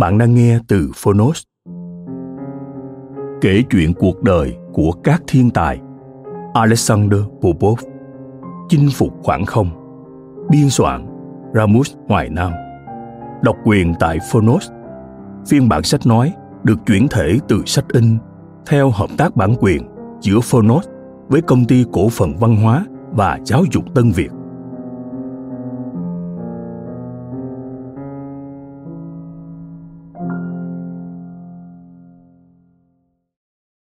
Bạn đang nghe từ Phonos. Kể chuyện cuộc đời của các thiên tài. Alexander Popov. Chinh phục khoảng không. Biên soạn, Ramus Hoài Nam. Độc quyền tại Phonos. Phiên bản sách nói được chuyển thể từ sách in theo hợp tác bản quyền giữa Phonos với công ty cổ phần văn hóa và giáo dục Tân Việt.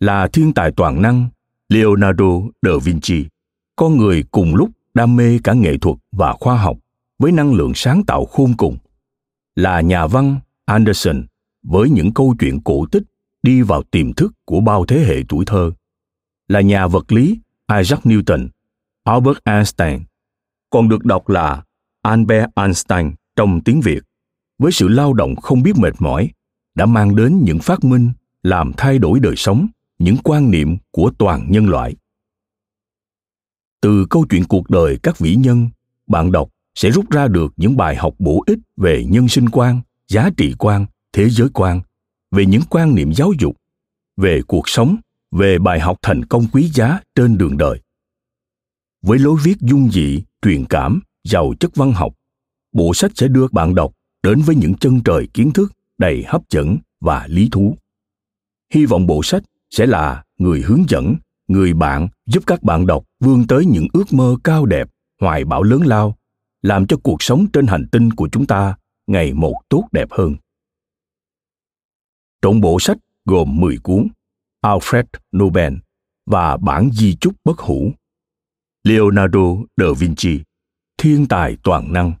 Là thiên tài toàn năng, Leonardo da Vinci, con người cùng lúc đam mê cả nghệ thuật và khoa học với năng lượng sáng tạo khôn cùng. Là nhà văn Anderson với những câu chuyện cổ tích đi vào tiềm thức của bao thế hệ tuổi thơ. Là nhà vật lý Isaac Newton, Albert Einstein, còn được đọc là Albert Einstein trong tiếng Việt, với sự lao động không biết mệt mỏi, đã mang đến những phát minh làm thay đổi đời sống, những quan niệm của toàn nhân loại. Từ câu chuyện cuộc đời các vĩ nhân, bạn đọc sẽ rút ra được những bài học bổ ích về nhân sinh quan, giá trị quan, thế giới quan, về những quan niệm giáo dục, về cuộc sống, về bài học thành công quý giá trên đường đời. Với lối viết dung dị, truyền cảm, giàu chất văn học, bộ sách sẽ đưa bạn đọc đến với những chân trời kiến thức đầy hấp dẫn và lý thú. Hy vọng bộ sách sẽ là người hướng dẫn, người bạn giúp các bạn đọc vươn tới những ước mơ cao đẹp, hoài bão lớn lao, làm cho cuộc sống trên hành tinh của chúng ta ngày một tốt đẹp hơn. Trộn bộ sách gồm 10 cuốn Alfred Nobel và bản di chúc bất hủ Leonardo da Vinci, thiên tài toàn năng.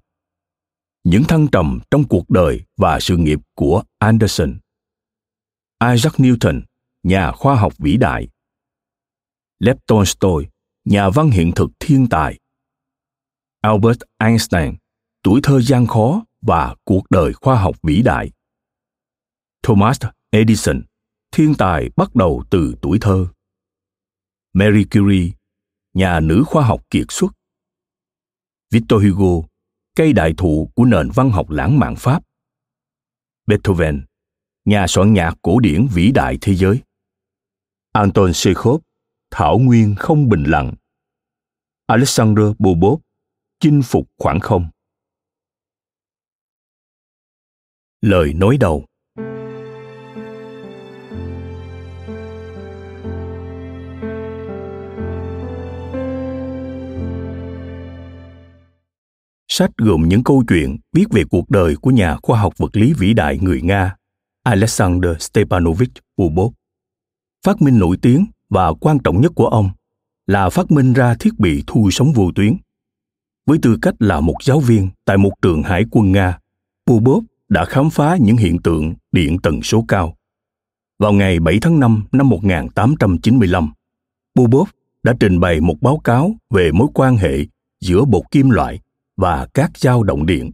Những thăng trầm trong cuộc đời và sự nghiệp của Anderson. Isaac Newton, nhà khoa học vĩ đại. Lev Tolstoy, nhà văn hiện thực thiên tài. Albert Einstein, tuổi thơ gian khó và cuộc đời khoa học vĩ đại. Thomas Edison, thiên tài bắt đầu từ tuổi thơ. Marie Curie, nhà nữ khoa học kiệt xuất. Victor Hugo, cây đại thụ của nền văn học lãng mạn Pháp. Beethoven, nhà soạn nhạc cổ điển vĩ đại thế giới. Anton Chekhov, thảo nguyên không bình lặng. Alexander Bobov, chinh phục khoảng không. Lời nói đầu Sách gồm những câu chuyện viết về cuộc đời của nhà khoa học vật lý vĩ đại người Nga Alexander Stepanovich Popov. Phát minh nổi tiếng và quan trọng nhất của ông là phát minh ra thiết bị thu sóng vô tuyến. Với tư cách là một giáo viên tại một trường hải quân Nga, Popov đã khám phá những hiện tượng điện tần số cao. Vào ngày 7 tháng 5 năm 1895, Popov đã trình bày một báo cáo về mối quan hệ giữa bột kim loại và các dao động điện.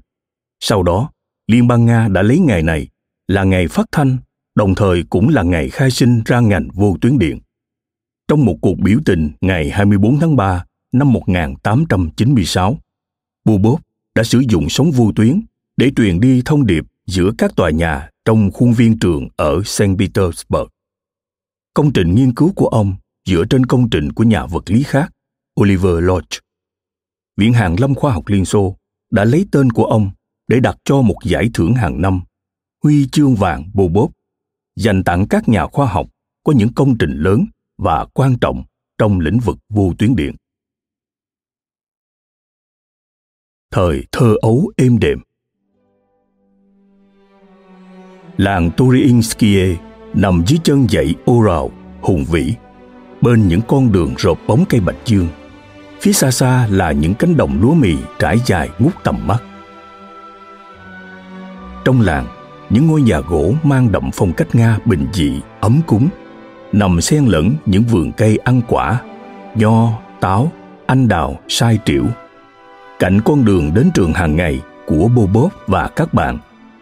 Sau đó, Liên bang Nga đã lấy ngày này là ngày phát thanh, đồng thời cũng là ngày khai sinh ra ngành vô tuyến điện. Trong một cuộc biểu tình ngày 24 tháng 3 năm 1896, Bubov đã sử dụng sóng vô tuyến để truyền đi thông điệp giữa các tòa nhà trong khuôn viên trường ở St. Petersburg. Công trình nghiên cứu của ông dựa trên công trình của nhà vật lý khác, Oliver Lodge. Viện Hàn Lâm Khoa học Liên Xô đã lấy tên của ông để đặt cho một giải thưởng hàng năm, huy chương vàng Bobov, dành tặng các nhà khoa học có những công trình lớn và quan trọng trong lĩnh vực vô tuyến điện. Thời thơ ấu êm đềm Làng Turiinskie nằm dưới chân dãy Ural hùng vĩ, bên những con đường rộp bóng cây bạch dương. Phía xa xa là những cánh đồng lúa mì trải dài ngút tầm mắt. Trong làng, những ngôi nhà gỗ mang đậm phong cách Nga bình dị, ấm cúng, nằm xen lẫn những vườn cây ăn quả, nho, táo, anh đào, sai triểu. Cạnh con đường đến trường hàng ngày của Bobov và các bạn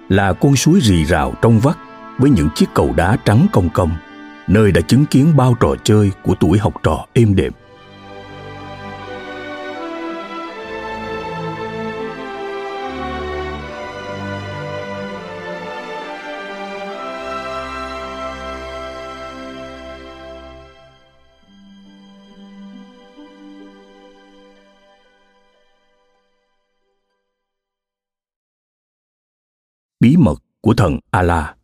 là con suối rì rào trong vắt với những chiếc cầu đá trắng cong cong, nơi đã chứng kiến bao trò chơi của tuổi học trò êm đềm. Bí mật của thần Allah.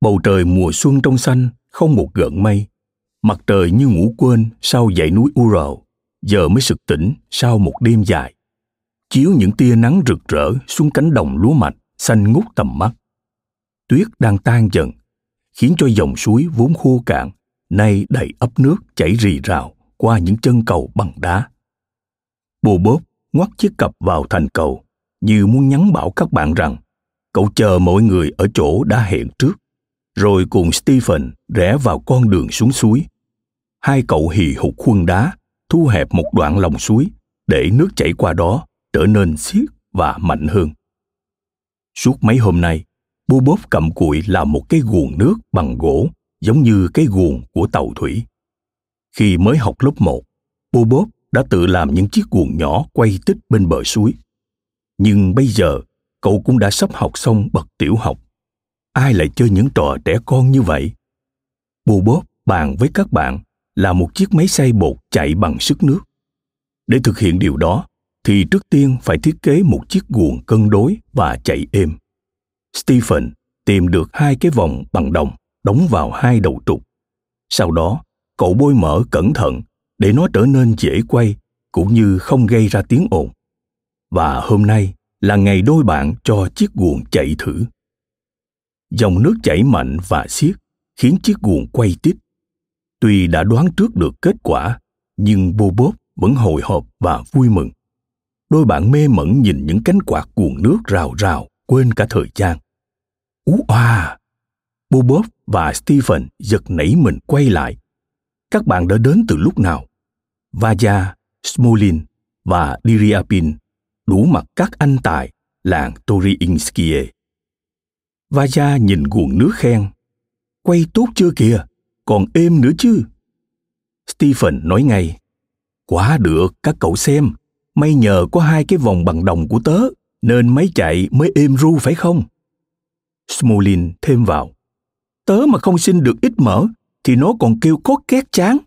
Bầu trời mùa xuân trong xanh, không một gợn mây. Mặt trời như ngủ quên sau dãy núi Ural, giờ mới sực tỉnh sau một đêm dài. Chiếu những tia nắng rực rỡ xuống cánh đồng lúa mạch xanh ngút tầm mắt. Tuyết đang tan dần, khiến cho dòng suối vốn khô cạn, nay đầy ấp nước chảy rì rào qua những chân cầu bằng đá. Bồ bốp ngoắt chiếc cặp vào thành cầu, như muốn nhắn bảo các bạn rằng cậu chờ mọi người ở chỗ đã hẹn trước rồi cùng Stephen rẽ vào con đường xuống suối. Hai cậu hì hục khuân đá, thu hẹp một đoạn lòng suối để nước chảy qua đó trở nên xiết và mạnh hơn. Suốt mấy hôm nay, Bobov cầm cụi làm một cái guồng nước bằng gỗ giống như cái guồng của tàu thủy. Khi mới học lớp 1, Bobov đã tự làm những chiếc guồng nhỏ quay tích bên bờ suối nhưng bây giờ, cậu cũng đã sắp học xong bậc tiểu học. Ai lại chơi những trò trẻ con như vậy? Bù bóp, bàn với các bạn là một chiếc máy xay bột chạy bằng sức nước. Để thực hiện điều đó, thì trước tiên phải thiết kế một chiếc guồng cân đối và chạy êm. Stephen tìm được hai cái vòng bằng đồng đóng vào hai đầu trục. Sau đó, cậu bôi mỡ cẩn thận để nó trở nên dễ quay cũng như không gây ra tiếng ồn và hôm nay là ngày đôi bạn cho chiếc guồng chạy thử. Dòng nước chảy mạnh và xiết khiến chiếc guồng quay tít. Tuy đã đoán trước được kết quả, nhưng Bô Bốp vẫn hồi hộp và vui mừng. Đôi bạn mê mẩn nhìn những cánh quạt guồng nước rào rào, quên cả thời gian. Ú oa! Bô Bốp và Stephen giật nảy mình quay lại. Các bạn đã đến từ lúc nào? Vaja, Smolin và Diriapin đủ mặt các anh tài làng Toriinskie. Vaja nhìn guồng nước khen. Quay tốt chưa kìa, còn êm nữa chứ. Stephen nói ngay. Quá được, các cậu xem. May nhờ có hai cái vòng bằng đồng của tớ, nên máy chạy mới êm ru phải không? Smolin thêm vào. Tớ mà không xin được ít mỡ, thì nó còn kêu cốt két chán.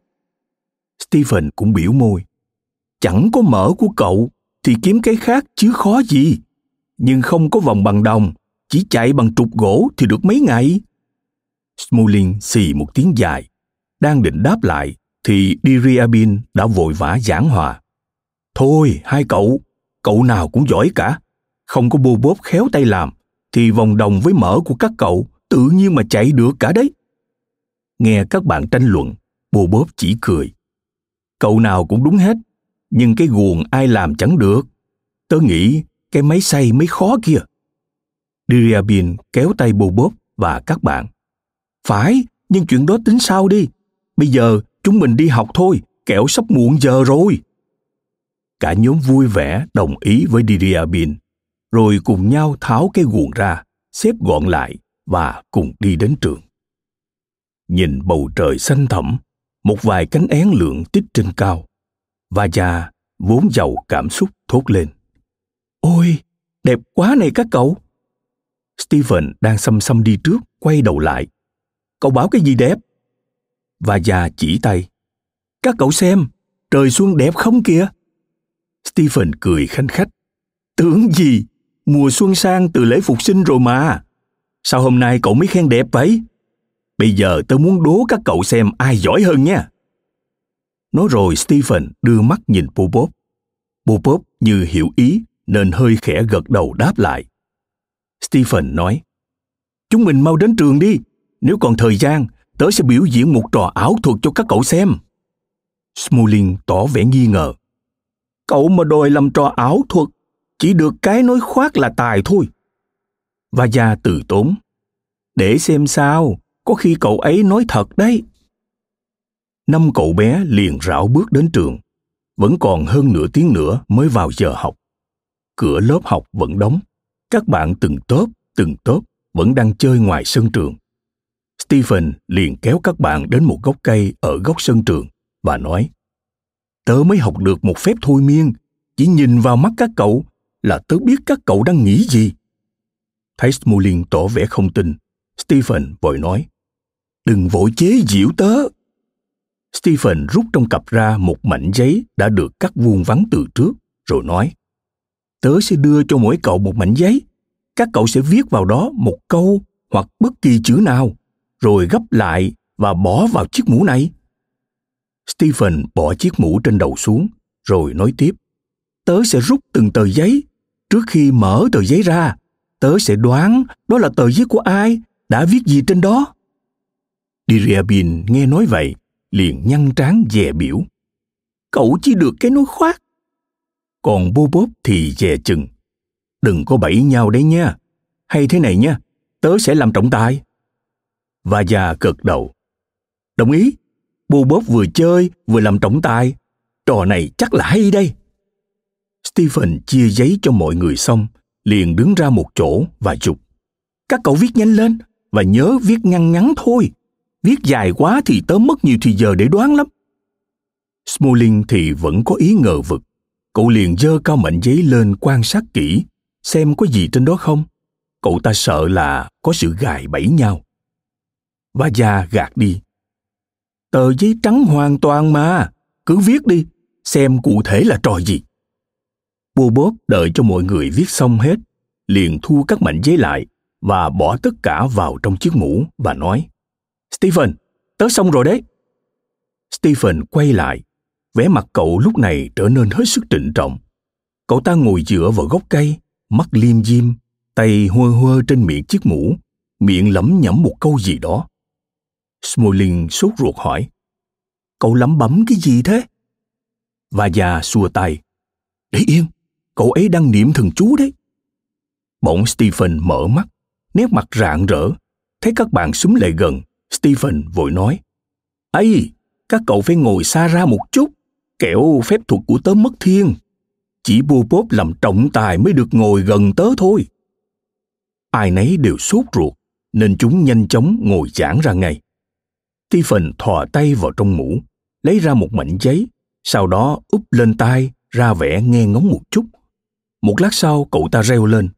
Stephen cũng biểu môi. Chẳng có mỡ của cậu thì kiếm cái khác chứ khó gì. Nhưng không có vòng bằng đồng, chỉ chạy bằng trục gỗ thì được mấy ngày. Smulin xì một tiếng dài. Đang định đáp lại thì Diriabin đã vội vã giảng hòa. Thôi, hai cậu, cậu nào cũng giỏi cả. Không có bô bốp khéo tay làm, thì vòng đồng với mỡ của các cậu tự nhiên mà chạy được cả đấy. Nghe các bạn tranh luận, bô bốp chỉ cười. Cậu nào cũng đúng hết, nhưng cái guồng ai làm chẳng được. Tớ nghĩ cái máy xay mới khó kia. Diriabin kéo tay bô bốp và các bạn. Phải, nhưng chuyện đó tính sau đi. Bây giờ chúng mình đi học thôi, kẻo sắp muộn giờ rồi. Cả nhóm vui vẻ đồng ý với Diriabin, rồi cùng nhau tháo cái guồng ra, xếp gọn lại và cùng đi đến trường. Nhìn bầu trời xanh thẳm, một vài cánh én lượn tích trên cao. Và già vốn giàu cảm xúc thốt lên. Ôi, đẹp quá này các cậu! Stephen đang xăm xăm đi trước, quay đầu lại. Cậu bảo cái gì đẹp? Và già chỉ tay. Các cậu xem, trời xuân đẹp không kìa? Stephen cười khanh khách. Tưởng gì, mùa xuân sang từ lễ phục sinh rồi mà. Sao hôm nay cậu mới khen đẹp vậy? Bây giờ tôi muốn đố các cậu xem ai giỏi hơn nha. Nói rồi Stephen đưa mắt nhìn Popop, Popop như hiểu ý nên hơi khẽ gật đầu đáp lại. Stephen nói, Chúng mình mau đến trường đi. Nếu còn thời gian, tớ sẽ biểu diễn một trò ảo thuật cho các cậu xem. Smolin tỏ vẻ nghi ngờ. Cậu mà đòi làm trò ảo thuật, chỉ được cái nói khoác là tài thôi. Và già từ tốn. Để xem sao, có khi cậu ấy nói thật đấy. Năm cậu bé liền rảo bước đến trường. Vẫn còn hơn nửa tiếng nữa mới vào giờ học. Cửa lớp học vẫn đóng. Các bạn từng tốp, từng tốp vẫn đang chơi ngoài sân trường. Stephen liền kéo các bạn đến một gốc cây ở góc sân trường và nói Tớ mới học được một phép thôi miên, chỉ nhìn vào mắt các cậu là tớ biết các cậu đang nghĩ gì. Thấy Smulin tỏ vẻ không tin, Stephen vội nói Đừng vội chế giễu tớ. Stephen rút trong cặp ra một mảnh giấy đã được cắt vuông vắn từ trước, rồi nói Tớ sẽ đưa cho mỗi cậu một mảnh giấy. Các cậu sẽ viết vào đó một câu hoặc bất kỳ chữ nào, rồi gấp lại và bỏ vào chiếc mũ này. Stephen bỏ chiếc mũ trên đầu xuống, rồi nói tiếp. Tớ sẽ rút từng tờ giấy. Trước khi mở tờ giấy ra, tớ sẽ đoán đó là tờ giấy của ai, đã viết gì trên đó. Diriabin nghe nói vậy, liền nhăn trán dè biểu. Cậu chỉ được cái nói khoác. Còn bô bốp thì dè chừng. Đừng có bẫy nhau đấy nha. Hay thế này nha, tớ sẽ làm trọng tài. Và già cực đầu. Đồng ý, bô bốp vừa chơi vừa làm trọng tài. Trò này chắc là hay đây. Stephen chia giấy cho mọi người xong, liền đứng ra một chỗ và dục. Các cậu viết nhanh lên và nhớ viết ngăn ngắn thôi. Viết dài quá thì tớ mất nhiều thời giờ để đoán lắm. Smolin thì vẫn có ý ngờ vực. Cậu liền dơ cao mảnh giấy lên quan sát kỹ, xem có gì trên đó không. Cậu ta sợ là có sự gài bẫy nhau. Và già gạt đi. Tờ giấy trắng hoàn toàn mà, cứ viết đi, xem cụ thể là trò gì. Bô đợi cho mọi người viết xong hết, liền thu các mảnh giấy lại và bỏ tất cả vào trong chiếc mũ và nói Stephen, tớ xong rồi đấy. Stephen quay lại, vẻ mặt cậu lúc này trở nên hết sức trịnh trọng. Cậu ta ngồi dựa vào gốc cây, mắt liêm diêm, tay hơ hơ trên miệng chiếc mũ, miệng lẩm nhẩm một câu gì đó. Smoling sốt ruột hỏi, cậu lẩm bẩm cái gì thế? Và già xua tay, để yên, cậu ấy đang niệm thần chú đấy. Bỗng Stephen mở mắt, nét mặt rạng rỡ, thấy các bạn súng lại gần, Stephen vội nói, ấy, các cậu phải ngồi xa ra một chút, kẻo phép thuật của tớ mất thiên. Chỉ bô bốp làm trọng tài mới được ngồi gần tớ thôi. Ai nấy đều sốt ruột, nên chúng nhanh chóng ngồi giãn ra ngay. Stephen thò tay vào trong mũ, lấy ra một mảnh giấy, sau đó úp lên tai, ra vẻ nghe ngóng một chút. Một lát sau cậu ta reo lên.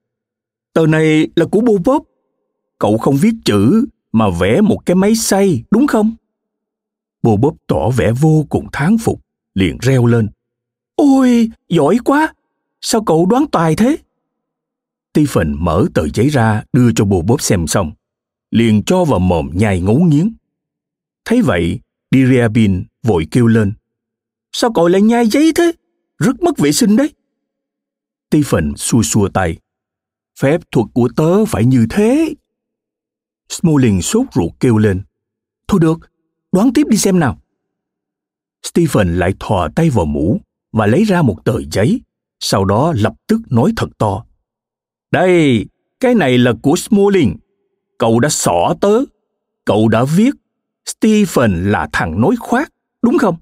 Tờ này là của bô bốp. Cậu không viết chữ mà vẽ một cái máy xay, đúng không? Bô bốp tỏ vẻ vô cùng thán phục, liền reo lên. Ôi, giỏi quá! Sao cậu đoán tài thế? Stephen mở tờ giấy ra đưa cho bô bốp xem xong, liền cho vào mồm nhai ngấu nghiến. Thấy vậy, Diriabin vội kêu lên. Sao cậu lại nhai giấy thế? Rất mất vệ sinh đấy. Stephen xua xua tay. Phép thuật của tớ phải như thế. Smolin sốt ruột kêu lên. Thôi được, đoán tiếp đi xem nào. Stephen lại thò tay vào mũ và lấy ra một tờ giấy, sau đó lập tức nói thật to. Đây, cái này là của Smolin. Cậu đã xỏ tớ. Cậu đã viết Stephen là thằng nói khoác, đúng không?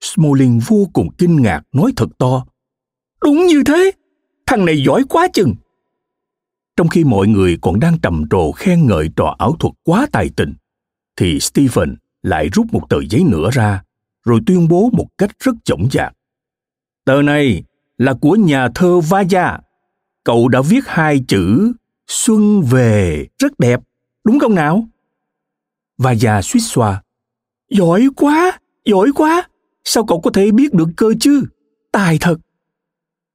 Smolin vô cùng kinh ngạc nói thật to. Đúng như thế, thằng này giỏi quá chừng. Trong khi mọi người còn đang trầm trồ khen ngợi trò ảo thuật quá tài tình, thì Stephen lại rút một tờ giấy nữa ra, rồi tuyên bố một cách rất chổng dạc. Tờ này là của nhà thơ Vaya. Cậu đã viết hai chữ Xuân về rất đẹp, đúng không nào? Vaya suýt xoa. Giỏi quá, giỏi quá, sao cậu có thể biết được cơ chứ? Tài thật.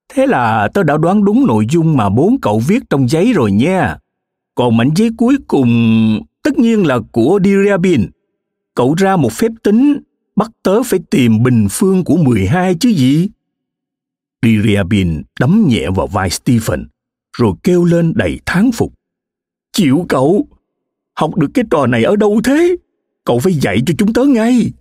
Thế là tớ đã đoán đúng nội dung mà bốn cậu viết trong giấy rồi nha. Còn mảnh giấy cuối cùng tất nhiên là của Diriabin. Cậu ra một phép tính, bắt tớ phải tìm bình phương của 12 chứ gì? Diriabin đấm nhẹ vào vai Stephen, rồi kêu lên đầy thán phục. Chịu cậu, học được cái trò này ở đâu thế? Cậu phải dạy cho chúng tớ ngay.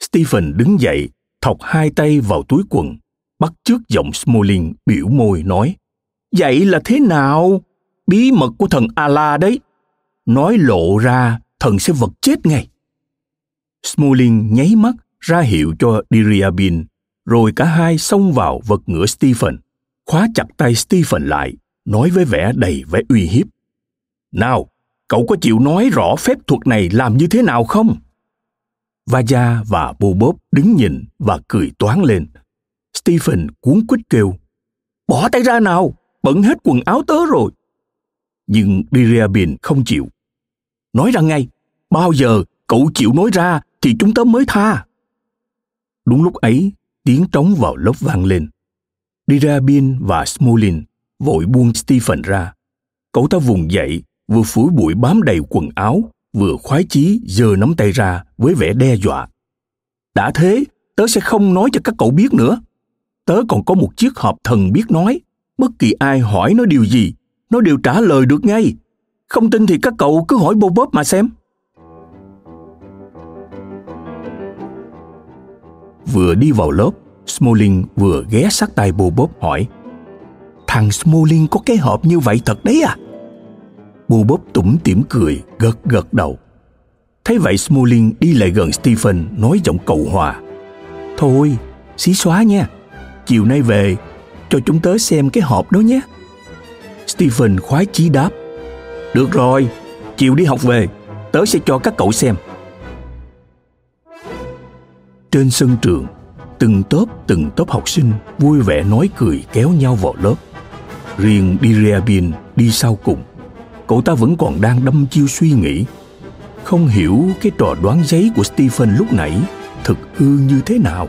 Stephen đứng dậy, thọc hai tay vào túi quần, bắt chước giọng Smolin biểu môi nói. Vậy là thế nào? Bí mật của thần Allah đấy. Nói lộ ra, thần sẽ vật chết ngay. Smolin nháy mắt ra hiệu cho Diriabin, rồi cả hai xông vào vật ngửa Stephen, khóa chặt tay Stephen lại, nói với vẻ đầy vẻ uy hiếp. Nào, cậu có chịu nói rõ phép thuật này làm như thế nào không? Vaja và Bobob đứng nhìn và cười toán lên. Stephen cuốn quýt kêu, bỏ tay ra nào, bận hết quần áo tớ rồi. Nhưng Diriabin không chịu. Nói ra ngay, bao giờ cậu chịu nói ra thì chúng tớ mới tha. Đúng lúc ấy, tiếng trống vào lớp vang lên. Diriabin và Smolin vội buông Stephen ra. Cậu ta vùng dậy, vừa phủi bụi bám đầy quần áo, vừa khoái chí giơ nắm tay ra với vẻ đe dọa. Đã thế, tớ sẽ không nói cho các cậu biết nữa tớ còn có một chiếc hộp thần biết nói. Bất kỳ ai hỏi nó điều gì, nó đều trả lời được ngay. Không tin thì các cậu cứ hỏi bô bóp mà xem. Vừa đi vào lớp smolin vừa ghé sát tay bô bóp hỏi, thằng smolin có cái hộp như vậy thật đấy à? Bô bóp tủm tỉm cười, gật gật đầu. Thấy vậy smolin đi lại gần Stephen, nói giọng cầu hòa, thôi, xí xóa nha chiều nay về, cho chúng tớ xem cái hộp đó nhé. Stephen khoái chí đáp, được rồi, chiều đi học về, tớ sẽ cho các cậu xem. Trên sân trường, từng tốp từng tốp học sinh vui vẻ nói cười kéo nhau vào lớp. Riêng Diriabin đi sau cùng, cậu ta vẫn còn đang đâm chiêu suy nghĩ. Không hiểu cái trò đoán giấy của Stephen lúc nãy thực hư như thế nào.